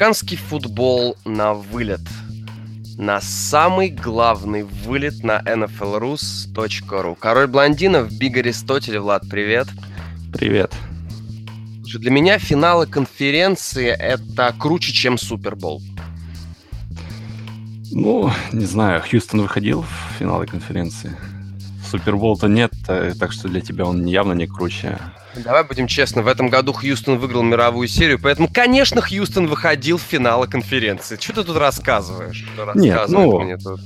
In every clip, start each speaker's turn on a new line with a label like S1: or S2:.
S1: Американский футбол на вылет. На самый главный вылет на nflrus.ru. Король блондинов, Биг Аристотель, Влад, привет.
S2: Привет.
S1: Для меня финалы конференции это круче, чем Супербол.
S2: Ну, не знаю, Хьюстон выходил в финалы конференции. Супербол-то нет, э, так что для тебя он явно не круче.
S1: Давай будем честны, в этом году Хьюстон выиграл мировую серию, поэтому, конечно, Хьюстон выходил в финалы конференции. Что ты тут рассказываешь?
S2: Нет, ну, мне тут?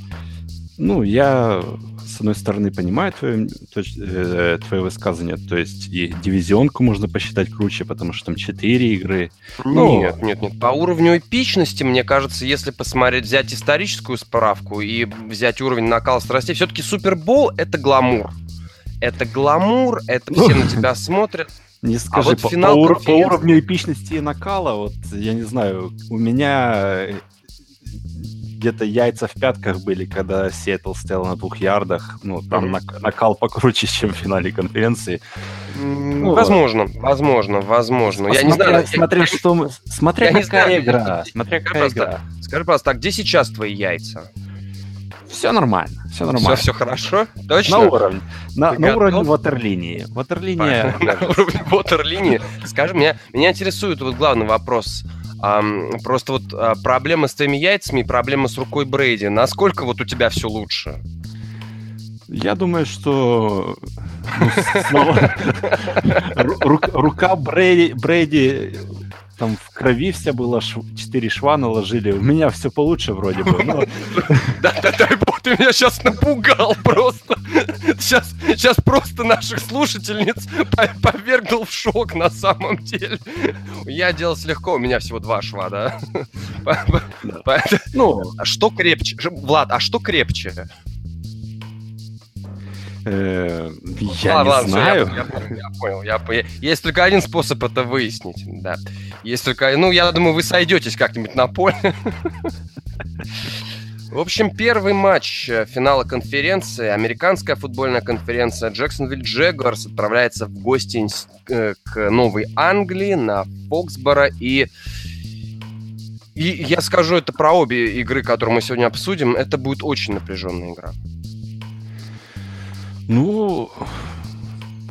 S2: ну, я с одной стороны, понимаю твое, э, твое высказывание, то есть и дивизионку можно посчитать круче, потому что там 4 игры.
S1: Ну, нет, нет, нет. По уровню эпичности, мне кажется, если посмотреть, взять историческую справку и взять уровень накала страстей, все-таки Супербол — это гламур. Это гламур, это все на тебя смотрят.
S2: Не скажи, а вот по, финал по, по уровню эпичности и накала, вот, я не знаю, у меня где-то яйца в пятках были, когда Сиэтл стоял на двух ярдах. Ну, там mm-hmm. накал покруче, чем в финале конференции.
S1: Ну, возможно, возможно, возможно.
S2: Я не знаю. Смотря что... Смотря какая игра. Смотря какая
S1: игра. Скажи, пожалуйста, а где сейчас твои яйца?
S2: Все нормально, все нормально.
S1: Все, все хорошо? Точно?
S2: На уровне. На, на уровне ватерлинии. Ватерлиния...
S1: На уровне ватерлинии. Скажи, меня, меня интересует вот главный вопрос. Просто вот uh, проблема с твоими яйцами и проблема с рукой Брейди. Насколько вот у тебя все лучше?
S2: Я думаю, что ну, рука Брейди там в крови вся была, четыре шва наложили. У меня все получше вроде бы.
S1: Да, да, дай бог, ты меня сейчас напугал просто. Сейчас, сейчас просто наших слушательниц повергнул в шок на самом деле. Я делался легко, у меня всего два шва, да? Ну, а что крепче? Влад, а что крепче?
S2: Э, я не знаю.
S1: Я понял, я понял. Есть только один способ это выяснить, да. Есть только, ну, я думаю, вы сойдетесь как-нибудь на поле. В общем, первый матч э, финала конференции, американская футбольная конференция Джексонвилл Джегорс отправляется в гости э, к Новой Англии на Фоксборо и и я скажу это про обе игры, которые мы сегодня обсудим. Это будет очень напряженная игра.
S2: Ну,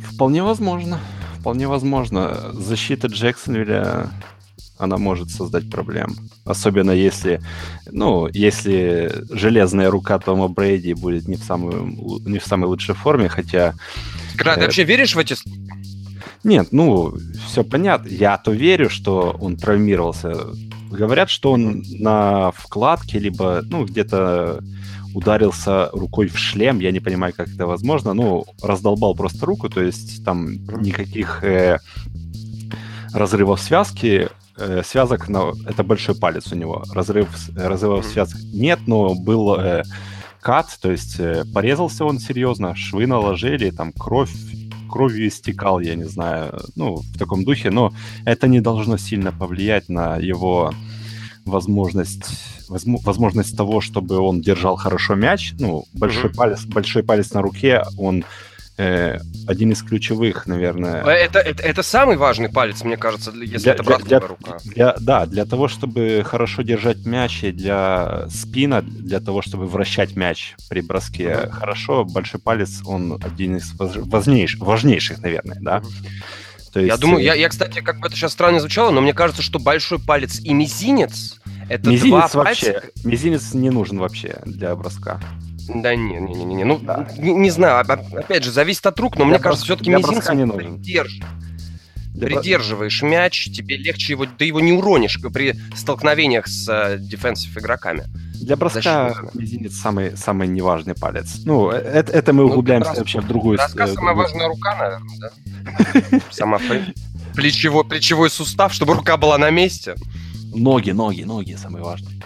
S2: вполне возможно. Вполне возможно. Защита Джексонвилля, она может создать проблем. Особенно если, ну, если железная рука Тома Брейди будет не в, самой, не в самой лучшей форме, хотя...
S1: Гра, ты э... вообще веришь в эти...
S2: Нет, ну, все понятно. Я-то верю, что он травмировался. Говорят, что он на вкладке, либо, ну, где-то ударился рукой в шлем, я не понимаю, как это возможно, ну, раздолбал просто руку, то есть там никаких э, разрывов связки, э, связок, на, это большой палец у него, разрыв, разрывов связок нет, но был э, кат, то есть э, порезался он серьезно, швы наложили, там кровь кровью истекал, я не знаю, ну, в таком духе, но это не должно сильно повлиять на его возможность возможность того, чтобы он держал хорошо мяч. Ну, большой mm-hmm. палец, большой палец на руке, он э, один из ключевых, наверное.
S1: Э, это, это, это самый важный палец, мне кажется, если для, это братская
S2: для,
S1: рука.
S2: Для, да, для того, чтобы хорошо держать мяч и для спина, для того, чтобы вращать мяч при броске mm-hmm. хорошо, большой палец, он один из важнейших, важнейших наверное, да. Mm-hmm.
S1: То есть... Я думаю, я, я, кстати, как бы это сейчас странно звучало, но мне кажется, что большой палец и мизинец это
S2: мизинец два вообще, пальца... Мизинец не нужен вообще для броска.
S1: Да не, не, не, не, ну да. не, не знаю, опять же, зависит от рук, но для мне кажется, все-таки мизинец не нужен. Придерживает. Для Придерживаешь бро... мяч, тебе легче его, ты его не уронишь при столкновениях с э, дефенсив игроками.
S2: Для броска мизинец самый, самый неважный палец. Ну, э, это, это мы ну, углубляемся ну, вообще в другую...
S1: Броска э, самая важная рука, наверное, да? Сама плечевой, плечевой сустав, чтобы рука была на месте.
S2: Ноги, ноги, ноги самые важные.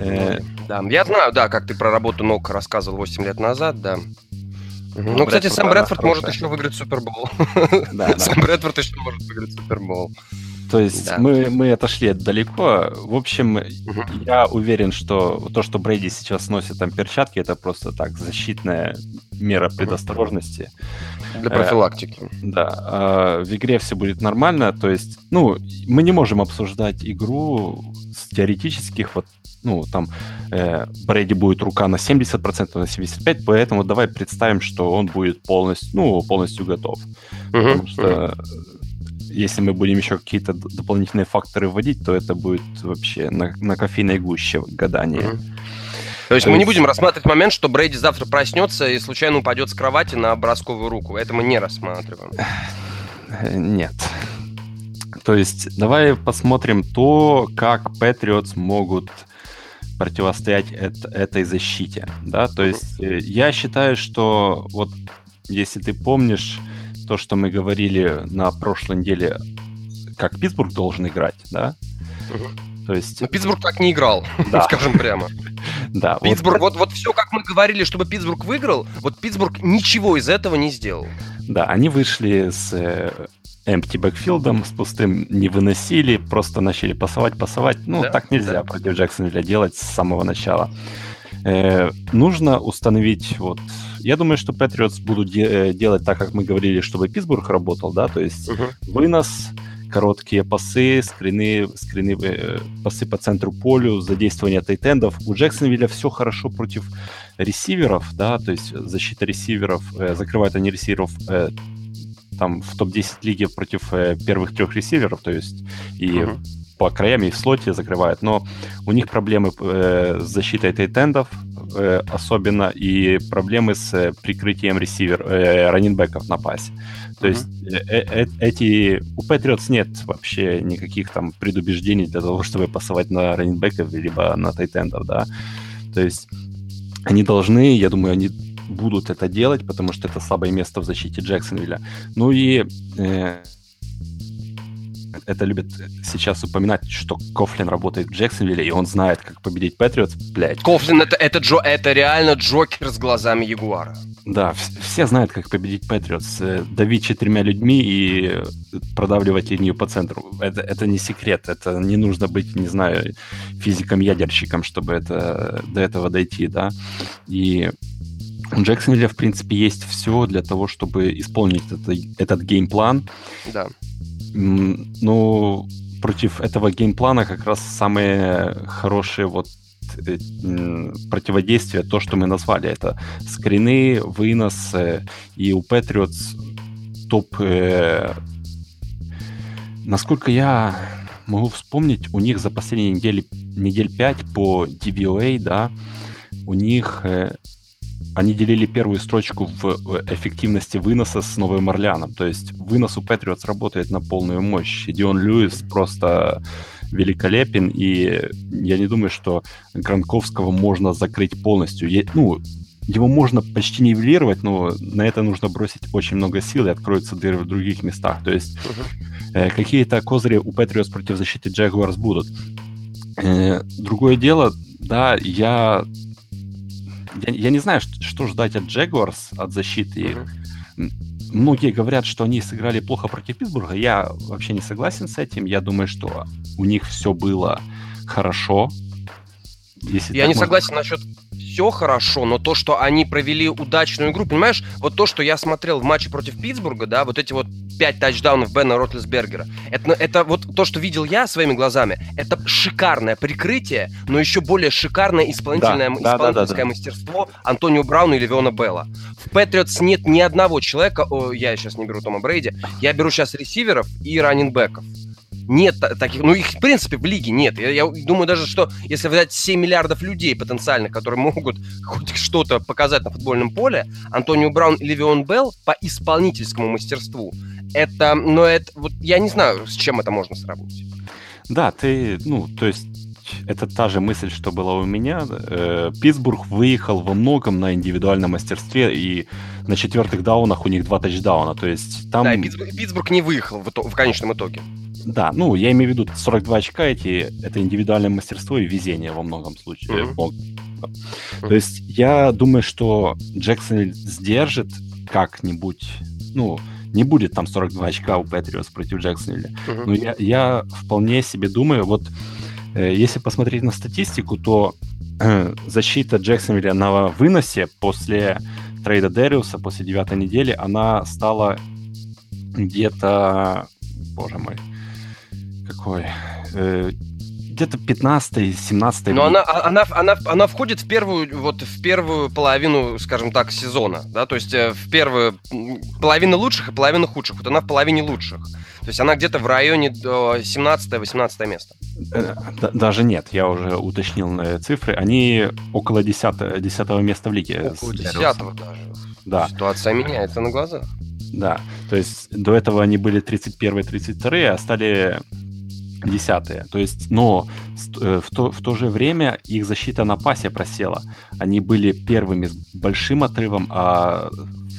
S1: Э, да, я знаю, да, как ты про работу ног рассказывал 8 лет назад, да. Ну, ну кстати, Сэм Брэдфорд может еще выиграть Супербол. Да, Сэм Брэдфорд еще может выиграть Супербол.
S2: То есть да. мы, мы отошли далеко. В общем, угу. я уверен, что то, что Брейди сейчас носит там перчатки, это просто так защитная мера предосторожности.
S1: Для профилактики. Э,
S2: да. А в игре все будет нормально. То есть, ну, мы не можем обсуждать игру с теоретических вот ну, там, э, Брэди будет рука на 70%, на 75%, поэтому давай представим, что он будет полностью, ну, полностью готов. Uh-huh. Потому что uh-huh. Если мы будем еще какие-то дополнительные факторы вводить, то это будет вообще на, на кофейной гуще гадание.
S1: То есть мы не будем рассматривать момент, что Брейди завтра проснется и случайно упадет с кровати на бросковую руку. Это мы не рассматриваем.
S2: Нет. То есть давай посмотрим то, как Патриотс могут противостоять это, этой защите. Да? То есть э, я считаю, что вот если ты помнишь то, что мы говорили на прошлой неделе, как Питтсбург должен играть, да?
S1: То есть... Но Питтсбург так не играл, да. скажем прямо. Да. Питтсбург, вот, вот, вот все, как мы говорили, чтобы Питтсбург выиграл, вот Питтсбург ничего из этого не сделал.
S2: Да, они вышли с э, empty бэкфилдом, с пустым не выносили, просто начали пасовать, пасовать. Ну, да, так нельзя да. против Джексонвилля делать с самого начала. Э, нужно установить вот... Я думаю, что Patriots будут де- э, делать так, как мы говорили, чтобы Питтсбург работал, да, то есть uh-huh. вынос, короткие пасы, скрины, скрины э, пасы по центру полю, задействование тайтендов. У Джексонвилля все хорошо против ресиверов, да, то есть защита ресиверов, э, закрывают они ресиверов э, там в топ-10 лиги против э, первых трех ресиверов, то есть и uh-huh. по краям и в слоте закрывают, но у них проблемы э, с защитой тайтендов, э, особенно, и проблемы с э, прикрытием ресивер, э, раннинбеков на пасе. То uh-huh. есть э, э, эти... У Patriots нет вообще никаких там предубеждений для того, чтобы пасовать на раннинбеков либо на тайтендов, да. То есть они должны, я думаю, они будут это делать, потому что это слабое место в защите Джексонвилля. Ну и э, это любят сейчас упоминать, что Кофлин работает в Джексонвилле, и он знает, как победить Патриотс, блядь.
S1: Кофлин это, это, Джо, это реально Джокер с глазами Ягуара.
S2: Да, все знают, как победить Патриотс. Э, давить четырьмя людьми и продавливать линию по центру. Это, это не секрет. Это не нужно быть, не знаю, физиком-ядерщиком, чтобы это, до этого дойти, да. И у Джексонвилля, в принципе, есть все для того, чтобы исполнить это, этот game plan.
S1: Да.
S2: Но против этого game plan'а как раз самые хорошие вот э, противодействия, то, что мы назвали, это screen'ы, вынос, и у Patriots топ... Э, насколько я могу вспомнить, у них за последние недели, недель 5 по DVOA, да, у них э, они делили первую строчку в эффективности выноса с Новым Орлеаном. То есть вынос у Patriots работает на полную мощь. И Дион Льюис просто великолепен, и я не думаю, что Гранковского можно закрыть полностью. Я, ну, его можно почти нивелировать, но на это нужно бросить очень много сил, и откроются дыры в других местах. То есть uh-huh. э, какие-то козыри у Patriots против защиты Jaguars будут. Э, другое дело, да, я я, я не знаю, что, что ждать от Jaguars, от защиты. Mm-hmm. Многие говорят, что они сыграли плохо против Питтсбурга. Я вообще не согласен с этим. Я думаю, что у них все было хорошо.
S1: Если я не можно... согласен насчет все хорошо, но то, что они провели удачную игру, понимаешь, вот то, что я смотрел в матче против Питтсбурга, да, вот эти вот пять тачдаунов Бена Ротлесбергера, это, это вот то, что видел я своими глазами, это шикарное прикрытие, но еще более шикарное исполнительное, да, исполнительское да, да, да, мастерство Антонио Брауна и Левиона Белла. В Патриотс нет ни одного человека, о, я сейчас не беру Тома Брейди, я беру сейчас ресиверов и раннинбеков нет таких, ну их в принципе в лиге нет. Я, я думаю даже, что если взять 7 миллиардов людей потенциально, которые могут хоть что-то показать на футбольном поле, Антонио Браун и Левион Белл по исполнительскому мастерству, это, но это, вот я не знаю, с чем это можно сравнить.
S2: Да, ты, ну, то есть это та же мысль, что была у меня. Э, Питтсбург выехал во многом на индивидуальном мастерстве, и на четвертых даунах у них два тачдауна. То есть там...
S1: Да, Питтсбург, Питтсбург не выехал в, в конечном итоге.
S2: Да, ну, я имею в виду 42 очка эти, это индивидуальное мастерство и везение во многом случае. Mm-hmm. Mm-hmm. То есть я думаю, что Джексон сдержит как-нибудь, ну, не будет там 42 очка у Патриотс против Джексонвилля. Uh-huh. Но я, я вполне себе думаю, вот э, если посмотреть на статистику, то э, защита Джексонвилля на выносе после трейда Дэриуса, после девятой недели, она стала где-то, боже мой, какой, э, где-то 15-17
S1: Но она, а, она, она, она входит в первую, вот в первую половину, скажем так, сезона, да, то есть э, в первую половину лучших и половину худших. Вот она в половине лучших. То есть она где-то в районе 17-18 места.
S2: Э, даже нет, я уже уточнил цифры. Они около 10, 10 места в лиге.
S1: Около 10 даже.
S2: Да.
S1: Ситуация меняется на глазах.
S2: Да, то есть до этого они были 31-32, а стали десятые. То есть, но э, в то, в то же время их защита на пасе просела. Они были первыми с большим отрывом, а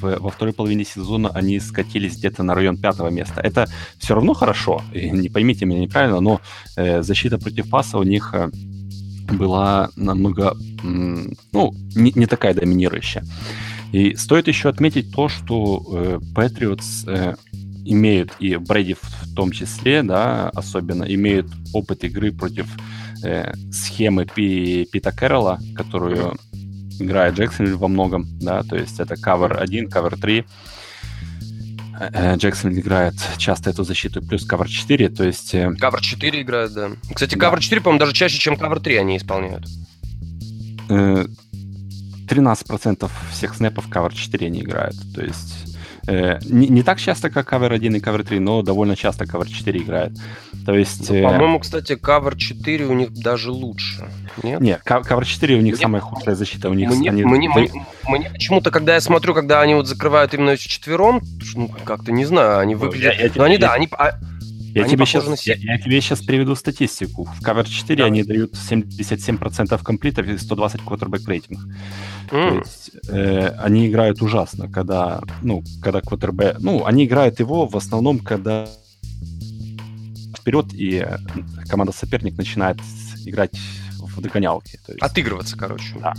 S2: в, во второй половине сезона они скатились где-то на район пятого места. Это все равно хорошо, не поймите меня неправильно, но э, защита против паса у них э, была намного, ну, не, не такая доминирующая. И стоит еще отметить то, что э, Patriots э, имеют, и Брэди в том числе, да, особенно, имеют опыт игры против э, схемы Пи, Пита Кэрролла, которую играет Джексон во многом, да, то есть это cover 1, cover 3. Джексон играет часто эту защиту, плюс cover 4, то есть...
S1: Cover 4 играет, да. Кстати, cover да. 4, по-моему, даже чаще, чем cover 3 они исполняют.
S2: 13% э, всех снэпов cover 4 они играют, то есть Э, не, не так часто, как Cover 1 и Cover 3, но довольно часто Cover 4 играет. То есть... Ну,
S1: э... По-моему, кстати, Cover 4 у них даже лучше. Нет?
S2: Нет, Cover 4 у них мне... самая худшая защита. У них
S1: мне, они... мне, мне, мне почему-то, когда я смотрю, когда они вот закрывают именно четвером, ну, как-то не знаю, они выглядят... Я, я, ну, они, я, да, они...
S2: Я тебе, сейчас, я, я тебе сейчас приведу статистику. В Cover 4 да. они дают 77% комплитов и 120 квотербек рейтинг. Mm. То есть э, они играют ужасно, когда, ну, когда квотербек... Ну, они играют его в основном, когда вперед, и команда соперник начинает играть в догонялки.
S1: То есть, Отыгрываться, короче.
S2: Да.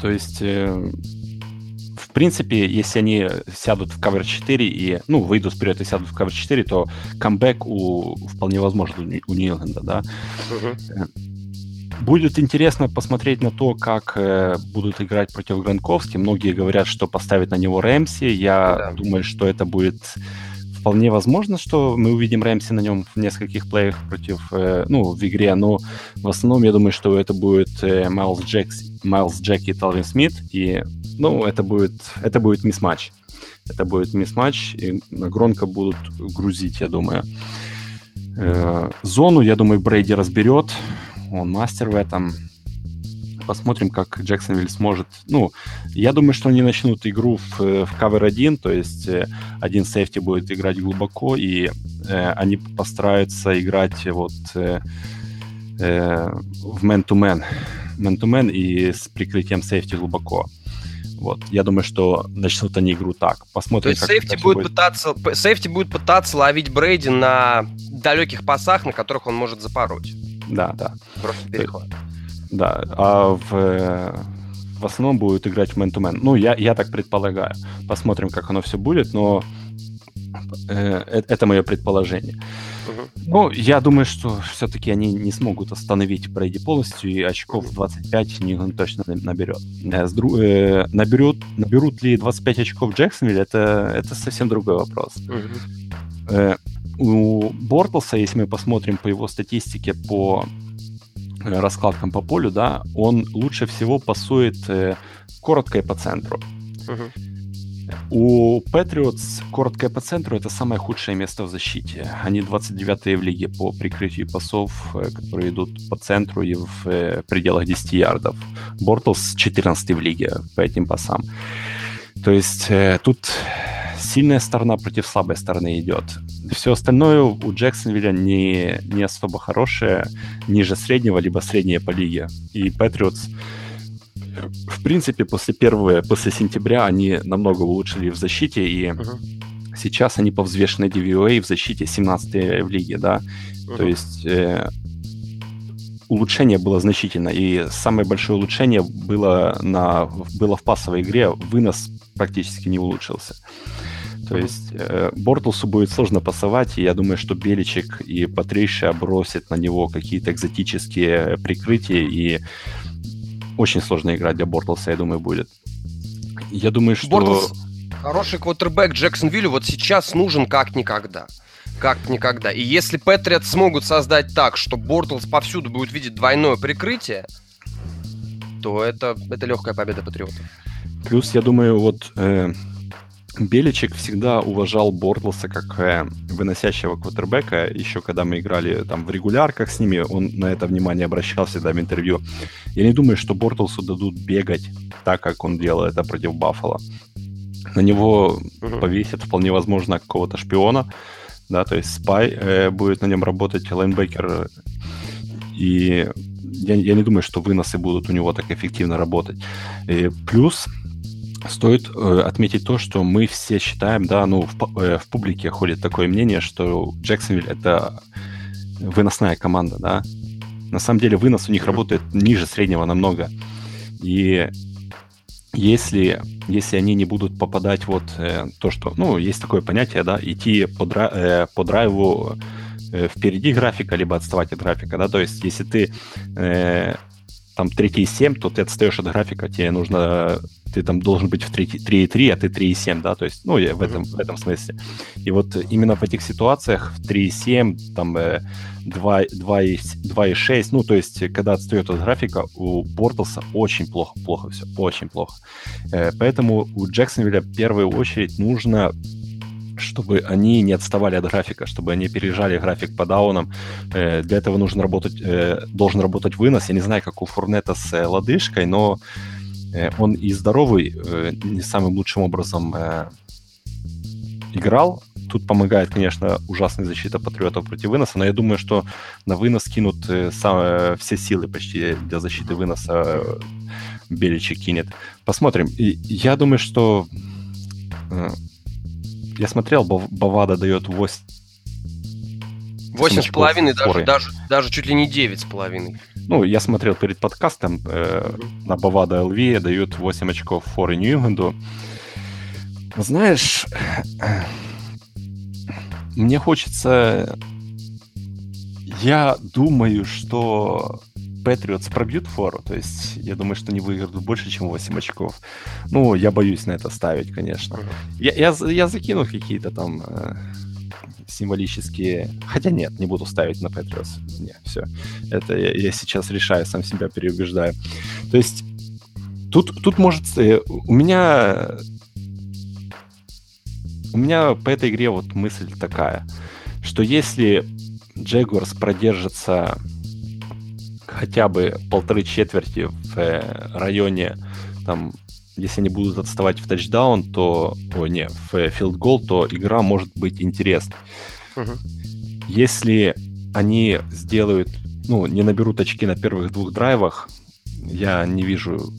S2: То есть... Э, принципе, если они сядут в cover 4 и, ну, выйдут вперед и сядут в cover 4, то камбэк у, вполне возможен у Ньюленда, да. Uh-huh. Будет интересно посмотреть на то, как э, будут играть против Гранковски. Многие говорят, что поставить на него Рэмси. Я да. думаю, что это будет вполне возможно, что мы увидим Рэмси на нем в нескольких плеях против, э, ну, в игре, но в основном я думаю, что это будет э, Майлз, Джекс, Майлз Джек и Талвин Смит, и ну, это будет, это будет мисс-матч. Это будет мисс-матч, и громко будут грузить, я думаю. Э, зону, я думаю, Брейди разберет. Он мастер в этом. Посмотрим, как Джексонвилл сможет. Ну, я думаю, что они начнут игру в, в cover 1, то есть э, один сейфти будет играть глубоко, и э, они постараются играть вот э, э, в man-to-man. Man-to-man и с прикрытием сейфти глубоко. Вот. Я думаю, что начнут они игру так. Посмотрим,
S1: То есть сейфти будет, будет пытаться, сейфти будет пытаться ловить Брейди на далеких пасах, на которых он может запороть.
S2: Да, да.
S1: Просто перехват.
S2: Да, а в, в основном будет играть в man-to-man. Ну, я, я так предполагаю. Посмотрим, как оно все будет, но э, э это мое предположение. Угу. Ну, я думаю, что все-таки они не смогут остановить Брейди полностью, и очков 25 Ньюган точно наберет. Э, э, наберут, наберут ли 25 очков Джексонвилл, это, это совсем другой вопрос. Угу. Э, у Бортлса, если мы посмотрим по его статистике по э, раскладкам по полю, да, он лучше всего пасует э, коротко и по центру. Uh-huh. У Patriots короткое по центру это самое худшее место в защите. Они 29-е в лиге по прикрытию пасов, э, которые идут по центру и в э, пределах 10 ярдов. Бортлс 14 в лиге по этим пасам. То есть э, тут сильная сторона против слабой стороны идет. Все остальное у Джексонвилля не, не особо хорошее, ниже среднего, либо среднее по лиге. И Patriots в принципе, после первого, после сентября они намного улучшили в защите, и uh-huh. сейчас они по взвешенной DVOA в защите 17 в лиге, да. Uh-huh. То есть э, улучшение было значительно, и самое большое улучшение было, на, было в пасовой игре, вынос практически не улучшился. То есть э, Бортлсу будет сложно пасовать, и я думаю, что Беличек и Патришия бросят на него какие-то экзотические прикрытия, и очень сложно играть для Бортлса, я думаю, будет. Я думаю, что... Бортлс
S1: хороший квотербек Джексонвиллю вот сейчас нужен как никогда. Как никогда. И если Патриот смогут создать так, что Бортлс повсюду будет видеть двойное прикрытие, то это, это легкая победа Патриотов.
S2: Плюс, я думаю, вот э, Беличек всегда уважал Бортлса как э, выносящего квотербека. Еще когда мы играли там в регулярках с ними, он на это внимание обращал всегда в интервью. Я не думаю, что Бортлсу дадут бегать так, как он делал это против Баффала. На него повесят вполне возможно какого-то шпиона, да, то есть спай э, будет на нем работать, лайнбекер. И я, я не думаю, что выносы будут у него так эффективно работать. И плюс Стоит э, отметить то, что мы все считаем, да, ну, в, э, в публике ходит такое мнение, что Джексонвиль это выносная команда, да. На самом деле вынос у них работает ниже среднего намного. И если, если они не будут попадать вот э, то, что, ну, есть такое понятие, да, идти по, дра, э, по драйву э, впереди графика, либо отставать от графика, да, то есть если ты э, там 3,7, то ты отстаешь от графика, тебе нужно, ты там должен быть в 3,3, а ты 3,7, да, то есть, ну, в этом, в этом смысле. И вот именно в этих ситуациях в 3,7, там, 2,6, ну, то есть, когда отстает от графика, у Бортлса очень плохо, плохо все, очень плохо. Э, поэтому у Джексонвилля в первую очередь нужно чтобы они не отставали от графика, чтобы они переезжали график по даунам. Э, для этого нужно работать, э, должен работать вынос. Я не знаю, как у Фурнета с э, лодыжкой, но он и здоровый не самым лучшим образом играл. Тут помогает, конечно, ужасная защита патриотов против выноса, но я думаю, что на вынос кинут все силы почти для защиты выноса Беличи кинет. Посмотрим. И я думаю, что я смотрел, Бавада дает 8...
S1: Восемь с половиной, даже, даже, даже чуть ли не девять с половиной.
S2: Ну, я смотрел перед подкастом, э, на Бавада ЛВ дают 8 очков форы Нью-Ингланду. Знаешь, мне хочется... Я думаю, что Патриотс пробьют фору, то есть я думаю, что они выиграют больше, чем 8 очков. Ну, я боюсь на это ставить, конечно. Я, я, я закину какие-то там э, символические... Хотя нет, не буду ставить на Патриотс. Не, все. Это я, я сейчас решаю, сам себя переубеждаю. То есть тут, тут может... Э, у меня... У меня по этой игре вот мысль такая, что если Джегорс продержится хотя бы полторы четверти в э, районе, там, если они будут отставать в тачдаун, то, о, не, в филдгол, то игра может быть интересной. Угу. Если они сделают, ну, не наберут очки на первых двух драйвах, я не вижу,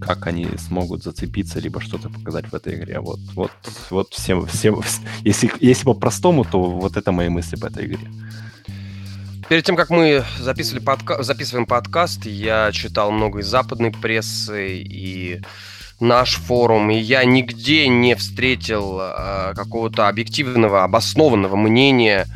S2: как они смогут зацепиться, либо что-то показать в этой игре. Вот, вот, вот всем, всем, если, если по-простому, то вот это мои мысли по этой игре.
S1: Перед тем, как мы записывали подка... записываем подкаст, я читал много из западной прессы и наш форум, и я нигде не встретил э, какого-то объективного, обоснованного мнения,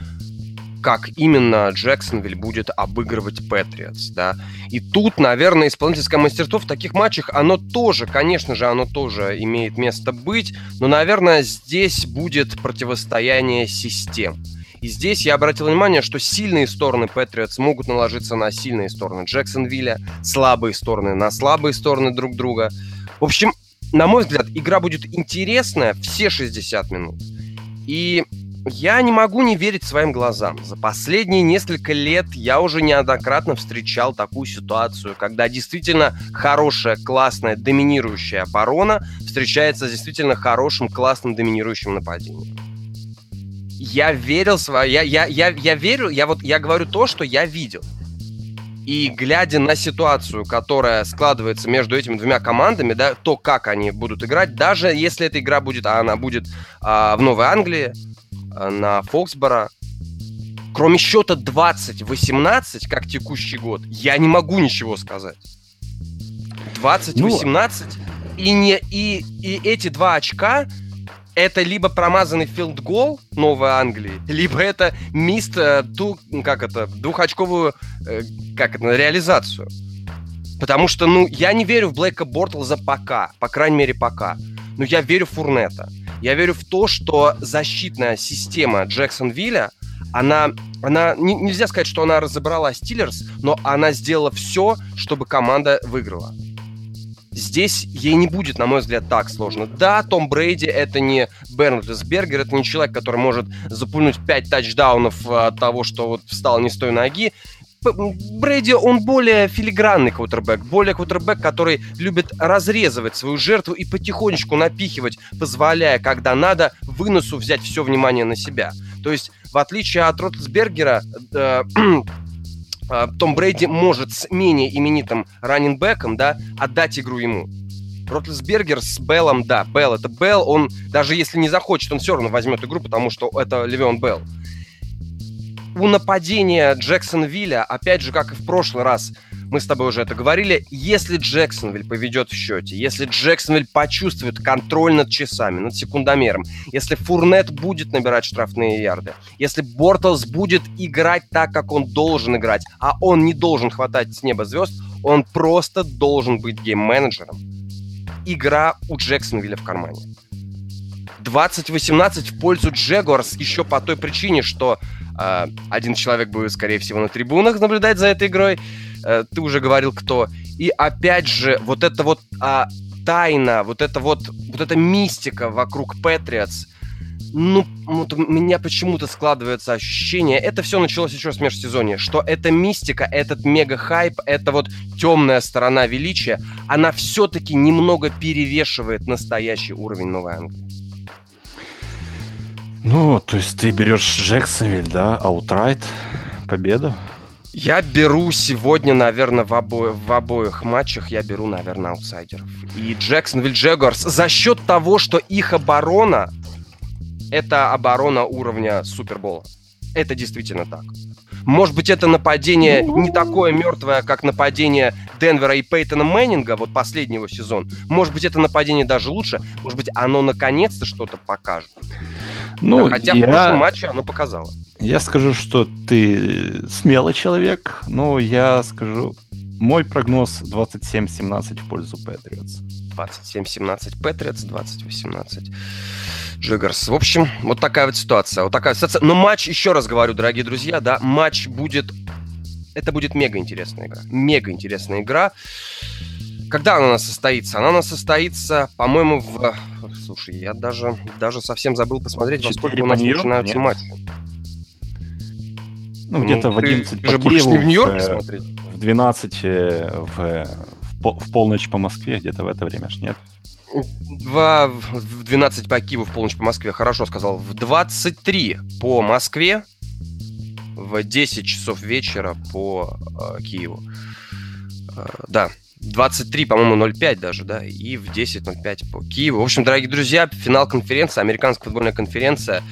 S1: как именно Джексонвиль будет обыгрывать Патриотс, да. И тут, наверное, исполнительское мастерство в таких матчах, оно тоже, конечно же, оно тоже имеет место быть, но, наверное, здесь будет противостояние систем. И здесь я обратил внимание, что сильные стороны Патриотс могут наложиться на сильные стороны Джексонвилля, слабые стороны на слабые стороны друг друга. В общем, на мой взгляд, игра будет интересная все 60 минут. И я не могу не верить своим глазам. За последние несколько лет я уже неоднократно встречал такую ситуацию, когда действительно хорошая, классная, доминирующая оборона встречается с действительно хорошим, классным, доминирующим нападением я верил свое, я, я, я, я верю, я вот, я говорю то, что я видел. И глядя на ситуацию, которая складывается между этими двумя командами, да, то, как они будут играть, даже если эта игра будет, а она будет а, в Новой Англии, а, на Фоксборо, кроме счета 20-18, как текущий год, я не могу ничего сказать. 20-18, ну... и, не, и, и эти два очка это либо промазанный филд-гол Новой Англии, либо это мист, э, ту, как это, двухочковую, э, как это, реализацию. Потому что, ну, я не верю в Блейка Бортлза пока, по крайней мере, пока. Но я верю в Фурнета. Я верю в то, что защитная система Джексонвилля, она, она не, нельзя сказать, что она разобрала Стиллерс, но она сделала все, чтобы команда выиграла. Здесь ей не будет, на мой взгляд, так сложно. Да, Том Брейди это не Бернард Лесбергер, это не человек, который может запульнуть 5 тачдаунов э, от того, что вот встал не с той ноги. Брейди, он более филигранный квотербек, более квотербек, который любит разрезывать свою жертву и потихонечку напихивать, позволяя, когда надо, выносу взять все внимание на себя. То есть, в отличие от Ротлсбергера, э, э, Том Брейди может с менее именитым раннинбеком, да, отдать игру ему. Ротлсбергер с Беллом, да, Белл это Белл, он даже если не захочет, он все равно возьмет игру, потому что это Левион Белл у нападения Джексонвилля, опять же, как и в прошлый раз, мы с тобой уже это говорили, если Джексонвиль поведет в счете, если Джексонвиль почувствует контроль над часами, над секундомером, если Фурнет будет набирать штрафные ярды, если Бортлс будет играть так, как он должен играть, а он не должен хватать с неба звезд, он просто должен быть гейм-менеджером. Игра у Джексонвилля в кармане. 20-18 в пользу Джегорс еще по той причине, что э, один человек будет, скорее всего, на трибунах наблюдать за этой игрой. Э, ты уже говорил, кто. И опять же, вот это вот э, тайна, вот это вот, вот эта мистика вокруг Патриотс, ну, вот у меня почему-то складывается ощущение, это все началось еще с межсезонья, что эта мистика, этот мега-хайп, эта вот темная сторона величия, она все-таки немного перевешивает настоящий уровень Новой Англии.
S2: Ну, то есть ты берешь Джексонвиль, да, аутрайт, победу?
S1: Я беру сегодня, наверное, в, обо... в обоих матчах, я беру, наверное, аутсайдеров. И Джексонвиль Джегорс за счет того, что их оборона это оборона уровня Супербола. Это действительно так. Может быть, это нападение не такое мертвое, как нападение Денвера и Пейтона Мэннинга, вот последнего сезона. Может быть, это нападение даже лучше. Может быть, оно наконец-то что-то покажет. Ну, да, хотя я... в прошлом матче оно показало.
S2: Я скажу, что ты смелый человек, но я скажу, мой прогноз 27-17 в пользу Патриотс.
S1: 27-17 Патриотс, 20-18 Джигарс. В общем, вот такая вот ситуация. Вот такая ситуация. Но матч, еще раз говорю, дорогие друзья, да, матч будет... Это будет мега интересная игра. Мега интересная игра. Когда она у нас состоится? Она у нас состоится, по-моему, в... Слушай, я даже, даже совсем забыл посмотреть, во сколько у нас начинаются Нет. матчи.
S2: Ну, ну где-то в 11
S1: ты по же Киеву, не в Нью-Йорке в, смотреть?
S2: В 12 э, в, в, в полночь по Москве, где-то в это время ж нет?
S1: В, в 12 по Киеву, в полночь по Москве, хорошо сказал. В 23 по Москве, в 10 часов вечера по э, Киеву. Э, да, 23, по-моему, 0,5 даже, да, и в 10.05 по Киеву. В общем, дорогие друзья, финал конференции, американская футбольная конференция.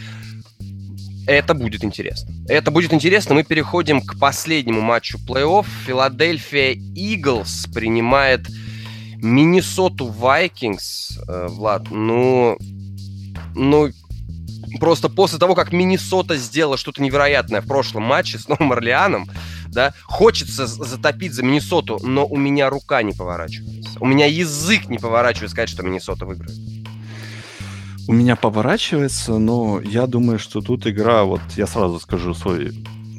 S1: Это будет интересно. Это будет интересно. Мы переходим к последнему матчу плей-офф. Филадельфия Иглс принимает Миннесоту Вайкингс. Э, Влад, ну... Ну, просто после того, как Миннесота сделала что-то невероятное в прошлом матче с Новым Орлеаном, да, хочется затопить за Миннесоту, но у меня рука не поворачивается. У меня язык не поворачивается сказать, что Миннесота выиграет.
S2: У меня поворачивается, но я думаю, что тут игра, вот я сразу скажу свой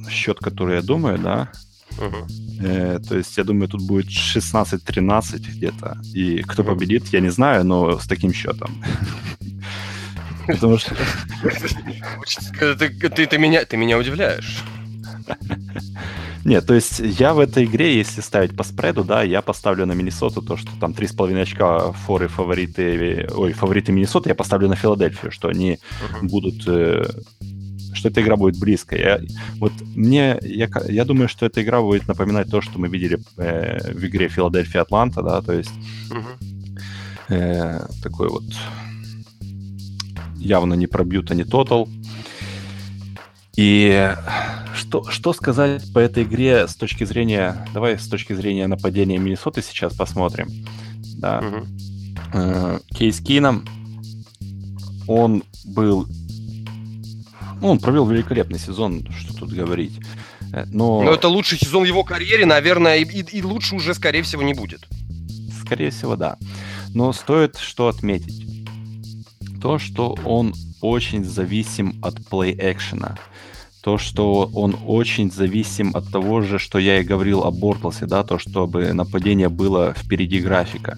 S2: счет, который я думаю, да. Угу. Э, то есть я думаю, тут будет 16-13 где-то. И кто победит, я не знаю, но с таким счетом.
S1: Потому что... Ты, ты, ты, меня, ты меня удивляешь.
S2: Нет, то есть я в этой игре, если ставить по спреду, да, я поставлю на Миннесоту то, что там 3,5 очка форы фавориты, ой, фавориты Миннесоты, я поставлю на Филадельфию, что они uh-huh. будут э, что эта игра будет близкой. Я, вот мне, я, я думаю, что эта игра будет напоминать то, что мы видели э, в игре Филадельфия-Атланта, да, то есть uh-huh. э, такой вот явно не пробьют они тотал. И что, что сказать по этой игре с точки зрения... Давай с точки зрения нападения Миннесоты сейчас посмотрим. Да. Угу. Кейс Кином он был... Ну, он провел великолепный сезон, что тут говорить. Э, но...
S1: Но это лучший сезон в его карьере, наверное, и, и, и лучше уже, скорее всего, не будет.
S2: Скорее всего, да. Но стоит что отметить. То, что он очень зависим от плей-экшена то, что он очень зависим от того же, что я и говорил о Бортлсе, да, то, чтобы нападение было впереди графика.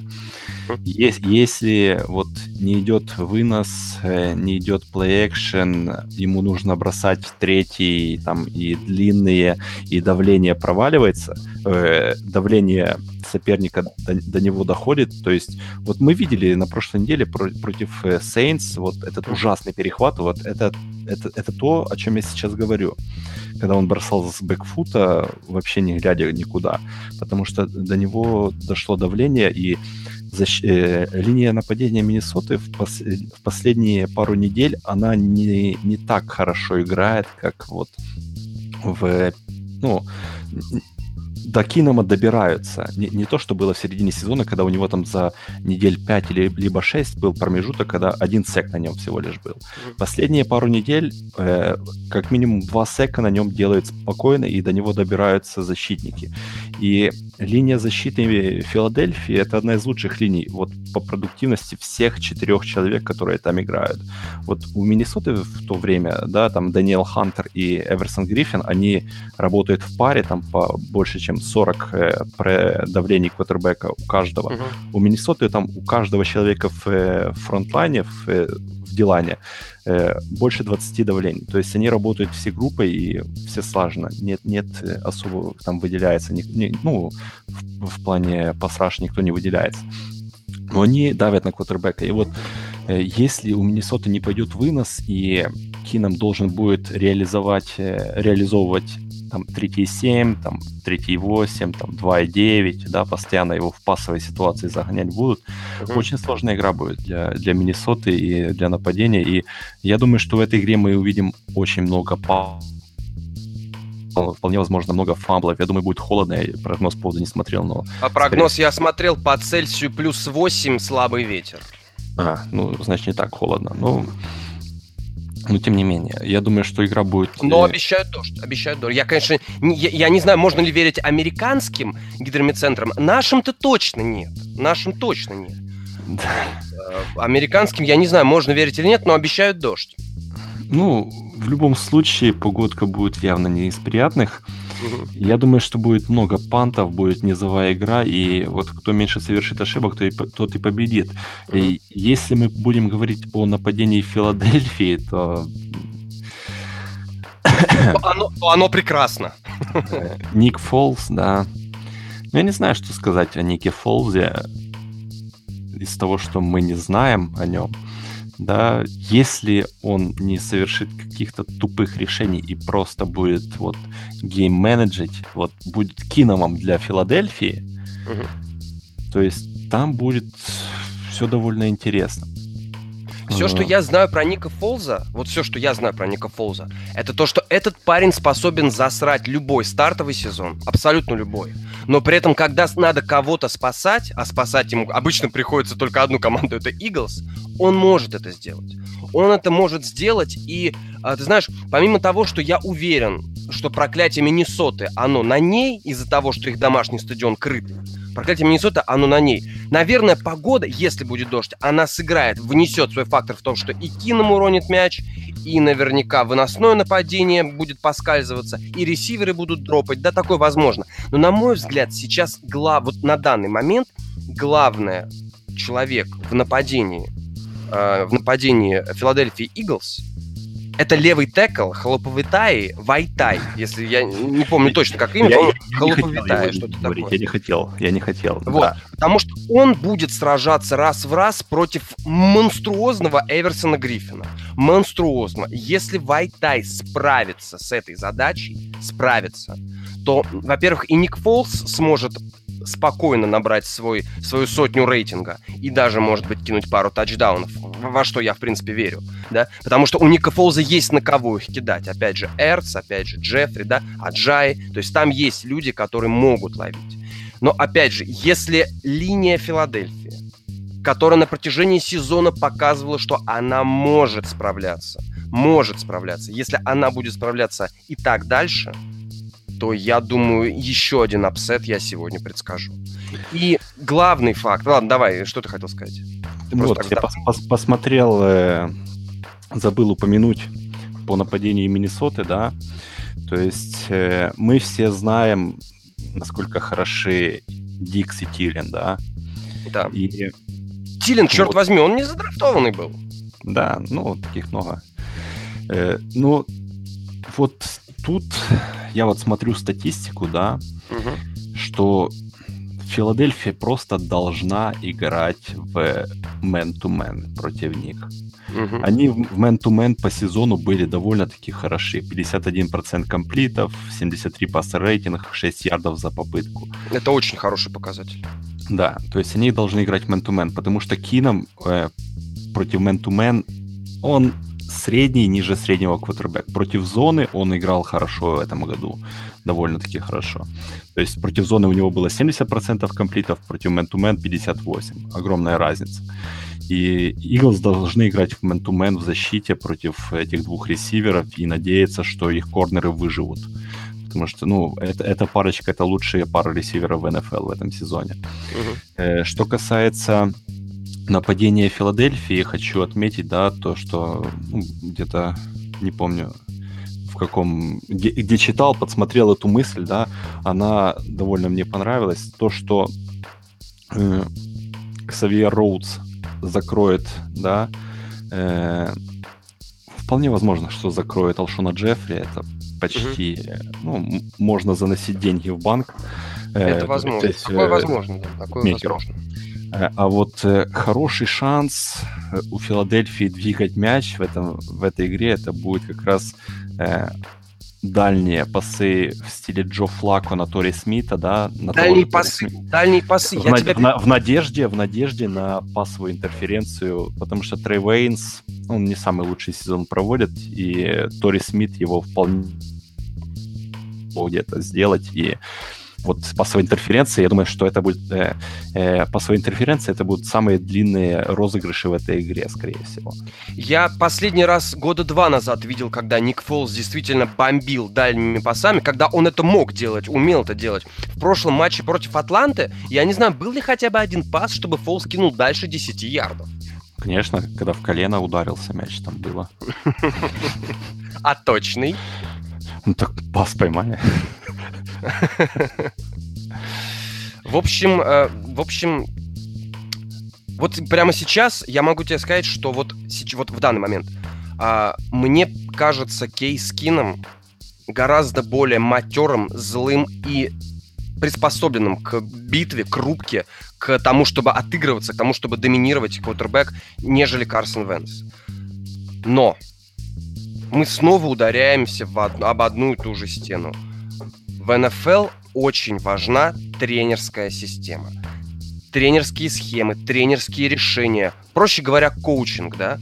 S2: Если вот не идет вынос, э, не идет play-action, ему нужно бросать третий, там, и длинные, и давление проваливается, э, давление соперника до, до него доходит. То есть, вот мы видели на прошлой неделе про, против э, Saints вот этот ужасный перехват, вот это, это, это то, о чем я сейчас говорю. Когда он бросал с бэкфута, вообще не глядя никуда, потому что до него дошло давление, и защ... э, линия нападения Миннесоты в, пос... в последние пару недель, она не, не так хорошо играет, как вот в ну, до Кинома добираются. Не, не то, что было в середине сезона, когда у него там за недель 5 или либо 6 был промежуток, когда один сек на нем всего лишь был. Последние пару недель э, как минимум два сека на нем делают спокойно, и до него добираются защитники. И линия защиты Филадельфии это одна из лучших линий вот по продуктивности всех четырех человек, которые там играют. Вот у Миннесоты в то время, да, там Даниэл Хантер и Эверсон Гриффин, они работают в паре там по больше, чем 40 э, при давлении квотербека у каждого. Uh-huh. У Миннесоты там у каждого человека в э, фронтлайне, в, э, в Дилане, э, больше 20 давлений. То есть они работают все группой и все слаженно. Нет, нет э, особо там выделяется, не, не, ну, в, в плане пасраж никто не выделяется. Но они давят на квотербека. И вот э, если у Миннесоты не пойдет вынос, и Кином должен будет реализовать, реализовывать там 3,7, там 3,8, там 2,9, да, постоянно его в пасовой ситуации загонять будут. Uh-huh. Очень сложная игра будет для, для Миннесоты и для нападения. И я думаю, что в этой игре мы увидим очень много пау вполне возможно, много фамблов. Я думаю, будет холодно. Я прогноз по поводу не смотрел, но...
S1: А прогноз скорее... я смотрел по Цельсию плюс 8, слабый ветер.
S2: А, ну, значит, не так холодно. Ну, но тем не менее, я думаю, что игра будет...
S1: Но э, обещают дождь, обещают дождь. Я, конечно, не, я, я не знаю, можно ли верить американским гидромедцентрам. Нашим-то точно нет. Нашим точно нет. Да. Э, американским, я не знаю, можно верить или нет, но обещают дождь.
S2: Ну, в любом случае, погодка будет явно не из приятных. Я думаю, что будет много пантов, будет низовая игра, и вот кто меньше совершит ошибок, то и, тот и победит. И если мы будем говорить о нападении Филадельфии, то...
S1: Оно, оно прекрасно.
S2: Ник Фолс, да. Ну, я не знаю, что сказать о Нике Фолзе из того, что мы не знаем о нем да, если он не совершит каких-то тупых решений и просто будет вот гейм-менеджить, вот будет киномом для Филадельфии, угу. то есть там будет все довольно интересно.
S1: Все, что я знаю про Ника Фолза, вот все, что я знаю про Ника Фолза, это то, что этот парень способен засрать любой стартовый сезон, абсолютно любой. Но при этом, когда надо кого-то спасать, а спасать ему обычно приходится только одну команду, это Eagles, он может это сделать. Он это может сделать, и, а, ты знаешь, помимо того, что я уверен, что проклятие Миннесоты, оно на ней из-за того, что их домашний стадион крытый, проклятие Миннесоты, оно на ней. Наверное, погода, если будет дождь, она сыграет, внесет свой фактор в том, что и Кином уронит мяч, и наверняка выносное нападение будет поскальзываться, и ресиверы будут дропать. Да, такое возможно. Но, на мой взгляд, сейчас глав... вот на данный момент главное человек в нападении э, в нападении Филадельфии Иглс это левый текл Хлоповитай Вайтай, если я не помню точно, как имя,
S2: я, Хлоповитай, что-то такое. Я не хотел, я не хотел.
S1: Вот, да. потому что он будет сражаться раз в раз против монструозного Эверсона Гриффина. Монструозного. Если Вайтай справится с этой задачей, справится, то, во-первых, и Ник Фолс сможет спокойно набрать свой, свою сотню рейтинга и даже, может быть, кинуть пару тачдаунов, во что я, в принципе, верю, да, потому что у Ника Фолза есть на кого их кидать, опять же, Эрц, опять же, Джеффри, да, Аджай, то есть там есть люди, которые могут ловить. Но, опять же, если линия Филадельфии которая на протяжении сезона показывала, что она может справляться. Может справляться. Если она будет справляться и так дальше, то я думаю, еще один upset я сегодня предскажу. И главный факт. Ладно, давай, что ты хотел сказать?
S2: Ты вот, я пос пос посмотрел, э, забыл упомянуть по нападению Миннесоты, да. То есть э, мы все знаем, насколько хороши Диггс и Тилен, да.
S1: Да. И... Тилен, вот. черт возьми, он не задрафтованный был.
S2: Да, ну, таких много. Э, ну, вот тут я вот смотрю статистику, да, угу. что Филадельфия просто должна играть в man-to-man против них. Угу. Они в man-to-man по сезону были довольно-таки хороши. 51% комплитов, 73 пасса рейтинг, 6 ярдов за попытку.
S1: Это очень хороший показатель.
S2: Да, то есть они должны играть man-to-man, потому что Кином э, против man-to-man он средний, ниже среднего квотербек. Против зоны он играл хорошо в этом году, довольно-таки хорошо. То есть против зоны у него было 70% комплитов, против man-to-man 58%. Огромная разница. И Eagles должны играть в man-to-man в защите против этих двух ресиверов и надеяться, что их корнеры выживут. Потому что, ну, это, эта парочка — это лучшие пара ресиверов в НФЛ в этом сезоне. Uh-huh. Что касается нападение Филадельфии хочу отметить, да, то, что ну, где-то, не помню, в каком, где, где читал, подсмотрел эту мысль, да, она довольно мне понравилась. То, что э, Роудс закроет, да, э, вполне возможно, что закроет Алшона Джеффри, это почти, mm-hmm. ну, можно заносить деньги в банк.
S1: Это э, возможно. Есть, такое э, возможно, да, такое возможно.
S2: Э, а вот э, хороший шанс э, у Филадельфии двигать мяч в, этом, в этой игре это будет как раз дальние пасы в стиле Джо Флако на Тори Смита, да? На
S1: дальние того, пасы, Смит. дальние пасы.
S2: В, Я над... тебя... в, в, надежде, в надежде на пасовую интерференцию, потому что Трей Вейнс, он не самый лучший сезон проводит, и Тори Смит его вполне где-то сделать, и вот пасовая интерференция, я думаю, что это будет э, э, пасовая интерференция, это будут самые длинные розыгрыши в этой игре, скорее всего.
S1: Я последний раз года два назад видел, когда Ник Фолс действительно бомбил дальними пасами, когда он это мог делать, умел это делать. В прошлом матче против Атланты, я не знаю, был ли хотя бы один пас, чтобы Фолс кинул дальше 10 ярдов.
S2: Конечно, когда в колено ударился мяч, там было.
S1: А точный?
S2: Ну так пас поймали.
S1: В общем, э, в общем, вот прямо сейчас я могу тебе сказать, что вот, вот в данный момент а, мне кажется Кейс Кином гораздо более матерым, злым и приспособленным к битве, к рубке, к тому, чтобы отыгрываться, к тому, чтобы доминировать квотербек, нежели Карсон Венс. Но мы снова ударяемся в од... об одну и ту же стену. В НФЛ очень важна тренерская система. Тренерские схемы, тренерские решения. Проще говоря, коучинг, да?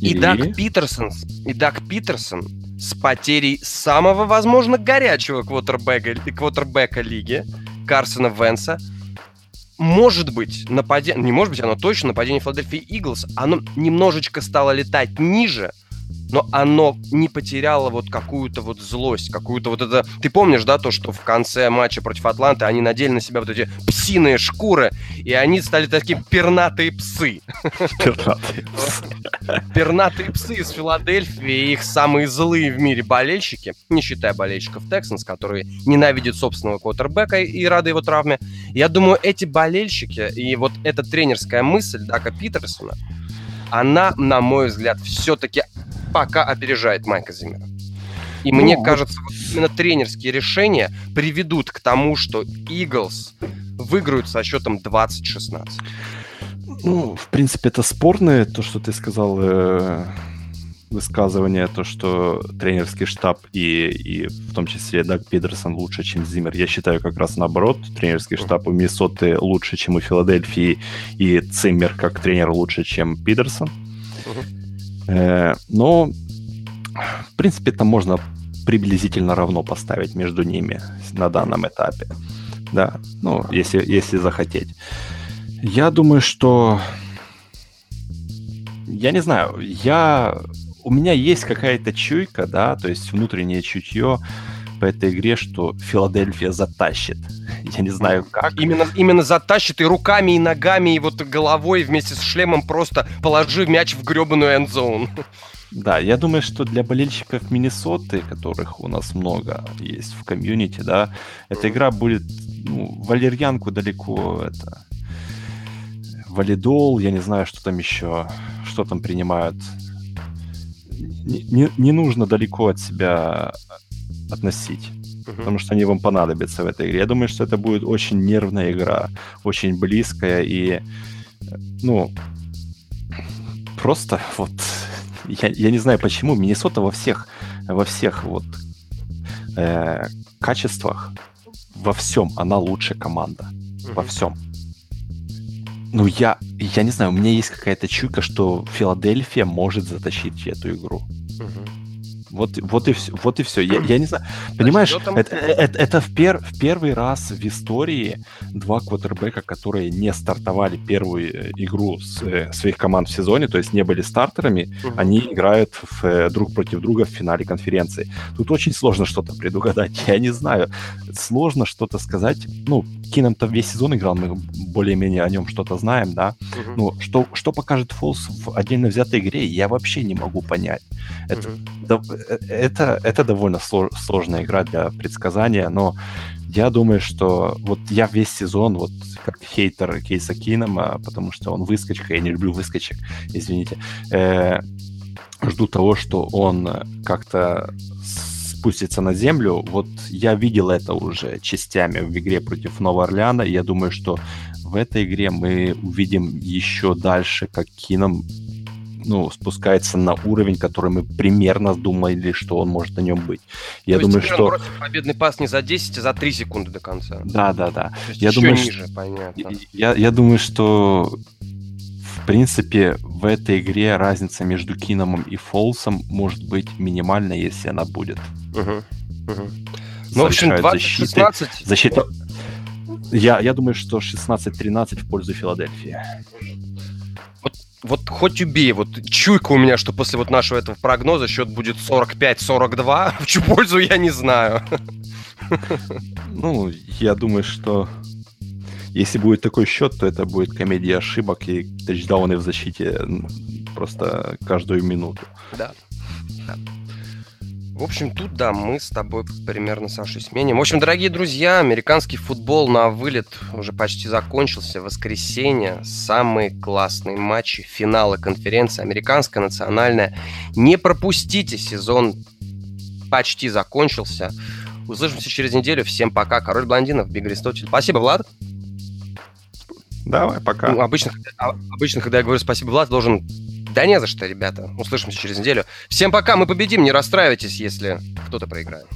S1: И, и Даг Питерсон, и Даг Питерсон с потерей самого, возможно, горячего квотербека, квотербека лиги, Карсона Венса, может быть, нападение, не может быть, оно точно нападение Филадельфии Иглс, оно немножечко стало летать ниже – но оно не потеряло вот какую-то вот злость, какую-то вот это... Ты помнишь, да, то, что в конце матча против Атланты они надели на себя вот эти псиные шкуры, и они стали такие пернатые псы. Пернатые псы. Пернатые псы из Филадельфии, их самые злые в мире болельщики, не считая болельщиков Тексанс, которые ненавидят собственного квотербека и рады его травме. Я думаю, эти болельщики и вот эта тренерская мысль Дака Питерсона, она, на мой взгляд, все-таки пока опережает Майка Зиммера. И ну, мне кажется, вот именно тренерские решения приведут к тому, что Иглс выиграют со счетом 20-16.
S2: Ну, в принципе, это спорное, то, что ты сказал, э, высказывание, то, что тренерский штаб и, и в том числе Даг Пидерсон лучше, чем Зиммер. Я считаю как раз наоборот. Тренерский штаб у Миннесоты лучше, чем у Филадельфии, и Циммер как тренер лучше, чем Пидерсон. Uh-huh. Э, но, в принципе, там можно приблизительно равно поставить между ними на данном этапе. Да, ну, если, если захотеть. Я думаю, что... Я не знаю, я... У меня есть какая-то чуйка, да, то есть внутреннее чутье по этой игре, что Филадельфия затащит. Я не знаю как.
S1: Именно, именно затащит и руками, и ногами, и вот головой вместе с шлемом просто положив мяч в гребаную эндзоун.
S2: Да, я думаю, что для болельщиков Миннесоты, которых у нас много есть в комьюнити, да, эта игра будет ну, валерьянку далеко это валидол, я не знаю, что там еще, что там принимают. Не, не, нужно далеко от себя относить, uh-huh. потому что они вам понадобятся в этой игре. Я думаю, что это будет очень нервная игра, очень близкая и, ну, просто вот я, я не знаю почему, Миннесота во всех, во всех вот э, качествах, во всем она лучшая команда. Mm-hmm. Во всем. Ну, я, я не знаю, у меня есть какая-то чуйка, что Филадельфия может затащить эту игру. Mm-hmm. Вот, вот, и все, вот и все. Я, я не знаю. Понимаешь, это, это, это в, пер, в первый раз в истории два квотербека, которые не стартовали первую э, игру с, э, своих команд в сезоне, то есть не были стартерами, угу. они играют в, э, друг против друга в финале конференции. Тут очень сложно что-то предугадать. Я не знаю. Сложно что-то сказать. Ну, Кином-то весь сезон играл, мы более-менее о нем что-то знаем, да. Угу. Ну, что, что покажет Фолс в отдельно взятой игре, я вообще не могу понять. Это, угу. да, это, это довольно сложная игра для предсказания, но я думаю, что вот я весь сезон, вот как хейтер Кейса Кинома, потому что он выскочка, я не люблю выскочек, извините, э, жду того, что он как-то спустится на землю. Вот я видел это уже частями в игре против Нового Орлеана. Я думаю, что в этой игре мы увидим еще дальше, как Кином ну, спускается на уровень, который мы примерно думали, что он может на нем быть. Я То думаю, есть, что...
S1: победный пас не за 10, а за 3 секунды до конца.
S2: Да, да, да. Я думаю, ниже, что... понятно. Я, я думаю, что в принципе, в этой игре разница между Киномом и Фолсом может быть минимальная, если она будет. Угу. Угу. Ну, в общем, 20, защиты. 16... Защита... Я, я думаю, что 16-13 в пользу Филадельфии
S1: вот хоть убей, вот чуйка у меня, что после вот нашего этого прогноза счет будет 45-42, в чью пользу я не знаю.
S2: Ну, я думаю, что если будет такой счет, то это будет комедия ошибок и тачдауны в защите просто каждую минуту.
S1: Да. да. В общем, тут, да, мы с тобой примерно, Саша, сменим. В общем, дорогие друзья, американский футбол на вылет уже почти закончился. Воскресенье, самые классные матчи, финалы конференции, американская, национальная. Не пропустите, сезон почти закончился. Услышимся через неделю. Всем пока. Король блондинов, Биг Аристотель. Спасибо, Влад.
S2: Давай, пока. Ну,
S1: обычно, а, обычно, когда я говорю спасибо, Влад, должен да не за что, ребята. Услышимся через неделю. Всем пока, мы победим. Не расстраивайтесь, если кто-то проиграет.